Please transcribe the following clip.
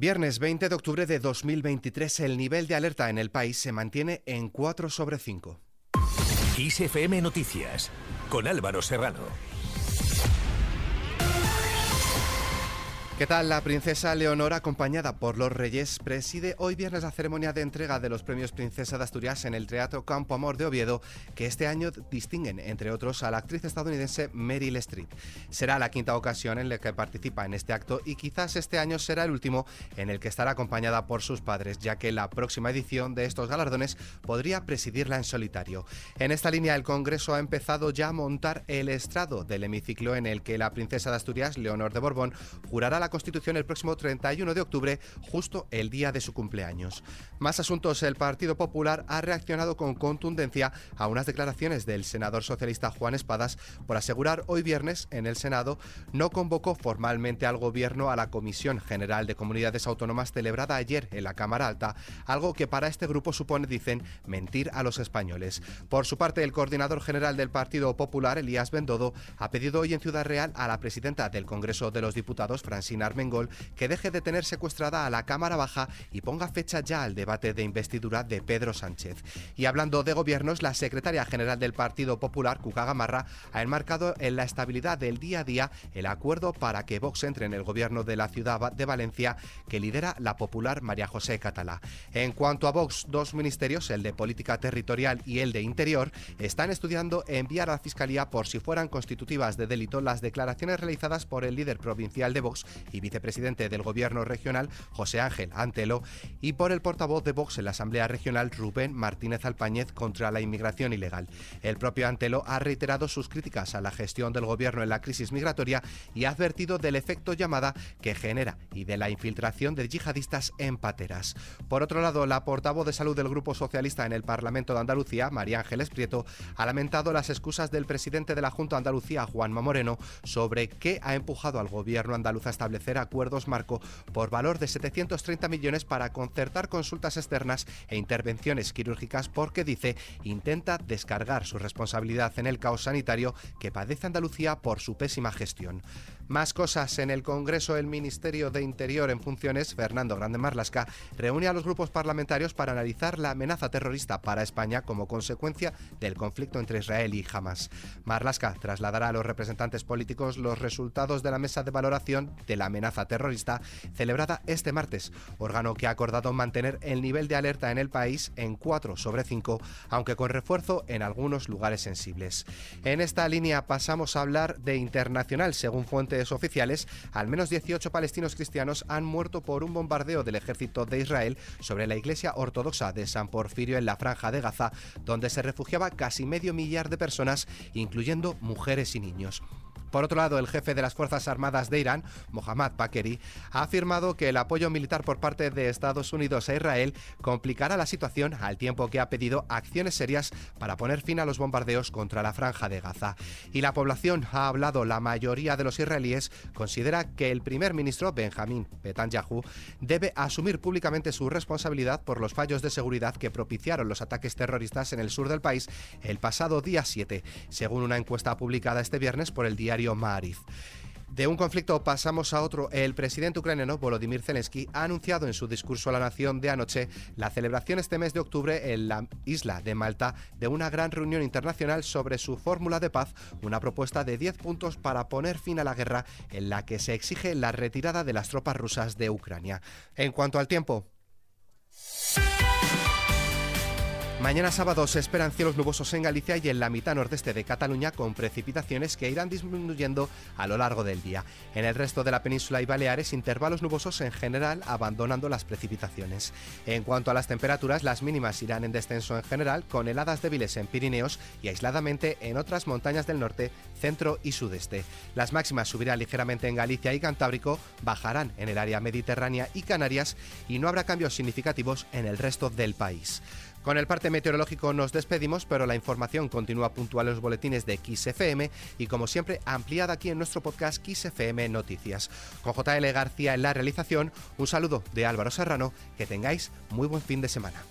Viernes 20 de octubre de 2023, el nivel de alerta en el país se mantiene en 4 sobre 5. ISFM Noticias, con Álvaro Serrano. ¿Qué tal? La princesa Leonor, acompañada por los reyes, preside hoy viernes la ceremonia de entrega de los premios Princesa de Asturias en el Teatro Campo Amor de Oviedo, que este año distinguen, entre otros, a la actriz estadounidense Meryl Streep. Será la quinta ocasión en la que participa en este acto y quizás este año será el último en el que estará acompañada por sus padres, ya que la próxima edición de estos galardones podría presidirla en solitario. En esta línea, el Congreso ha empezado ya a montar el estrado del hemiciclo en el que la princesa de Asturias, Leonor de Borbón, jurará la Constitución el próximo 31 de octubre, justo el día de su cumpleaños. Más asuntos, el Partido Popular ha reaccionado con contundencia a unas declaraciones del senador socialista Juan Espadas por asegurar hoy viernes en el Senado no convocó formalmente al Gobierno a la Comisión General de Comunidades Autónomas celebrada ayer en la Cámara Alta, algo que para este grupo supone, dicen, mentir a los españoles. Por su parte, el coordinador general del Partido Popular, Elías Bendodo, ha pedido hoy en Ciudad Real a la presidenta del Congreso de los Diputados, Francina Armengol que deje de tener secuestrada a la Cámara Baja y ponga fecha ya al debate de investidura de Pedro Sánchez. Y hablando de gobiernos, la secretaria general del Partido Popular, Cuca Gamarra, ha enmarcado en la estabilidad del día a día el acuerdo para que Vox entre en el gobierno de la ciudad de Valencia que lidera la popular María José Catalá. En cuanto a Vox, dos ministerios, el de Política Territorial y el de Interior, están estudiando enviar a la Fiscalía por si fueran constitutivas de delito las declaraciones realizadas por el líder provincial de Vox y vicepresidente del Gobierno regional, José Ángel Antelo, y por el portavoz de Vox en la Asamblea Regional, Rubén Martínez Alpáñez, contra la inmigración ilegal. El propio Antelo ha reiterado sus críticas a la gestión del Gobierno en la crisis migratoria y ha advertido del efecto llamada que genera y de la infiltración de yihadistas en pateras. Por otro lado, la portavoz de salud del Grupo Socialista en el Parlamento de Andalucía, María Ángeles Prieto, ha lamentado las excusas del presidente de la Junta de Andalucía, Juanma Moreno, sobre qué ha empujado al Gobierno andaluz a establecer acuerdos marco por valor de 730 millones para concertar consultas externas e intervenciones quirúrgicas porque dice intenta descargar su responsabilidad en el caos sanitario que padece Andalucía por su pésima gestión. Más cosas. En el Congreso, el Ministerio de Interior en funciones, Fernando Grande Marlasca, reúne a los grupos parlamentarios para analizar la amenaza terrorista para España como consecuencia del conflicto entre Israel y Hamas. Marlasca trasladará a los representantes políticos los resultados de la mesa de valoración de la amenaza terrorista celebrada este martes, órgano que ha acordado mantener el nivel de alerta en el país en 4 sobre 5, aunque con refuerzo en algunos lugares sensibles. En esta línea pasamos a hablar de internacional, según fuentes oficiales, al menos 18 palestinos cristianos han muerto por un bombardeo del ejército de Israel sobre la iglesia ortodoxa de San Porfirio en la franja de Gaza, donde se refugiaba casi medio millar de personas, incluyendo mujeres y niños. Por otro lado, el jefe de las Fuerzas Armadas de Irán, Mohammad Bakeri, ha afirmado que el apoyo militar por parte de Estados Unidos a Israel complicará la situación al tiempo que ha pedido acciones serias para poner fin a los bombardeos contra la franja de Gaza. Y la población ha hablado, la mayoría de los israelíes considera que el primer ministro Benjamín Netanyahu debe asumir públicamente su responsabilidad por los fallos de seguridad que propiciaron los ataques terroristas en el sur del país el pasado día 7, según una encuesta publicada este viernes por el diario de un conflicto pasamos a otro. El presidente ucraniano Volodymyr Zelensky ha anunciado en su discurso a la nación de anoche la celebración este mes de octubre en la isla de Malta de una gran reunión internacional sobre su fórmula de paz, una propuesta de 10 puntos para poner fin a la guerra en la que se exige la retirada de las tropas rusas de Ucrania. En cuanto al tiempo, Mañana sábado se esperan cielos nubosos en Galicia y en la mitad nordeste de Cataluña con precipitaciones que irán disminuyendo a lo largo del día. En el resto de la península y Baleares, intervalos nubosos en general abandonando las precipitaciones. En cuanto a las temperaturas, las mínimas irán en descenso en general con heladas débiles en Pirineos y aisladamente en otras montañas del norte, centro y sudeste. Las máximas subirán ligeramente en Galicia y Cantábrico, bajarán en el área mediterránea y Canarias y no habrá cambios significativos en el resto del país. Con el parte meteorológico nos despedimos, pero la información continúa puntual en los boletines de XFM y como siempre ampliada aquí en nuestro podcast XFM Noticias. Con JL García en la realización, un saludo de Álvaro Serrano, que tengáis muy buen fin de semana.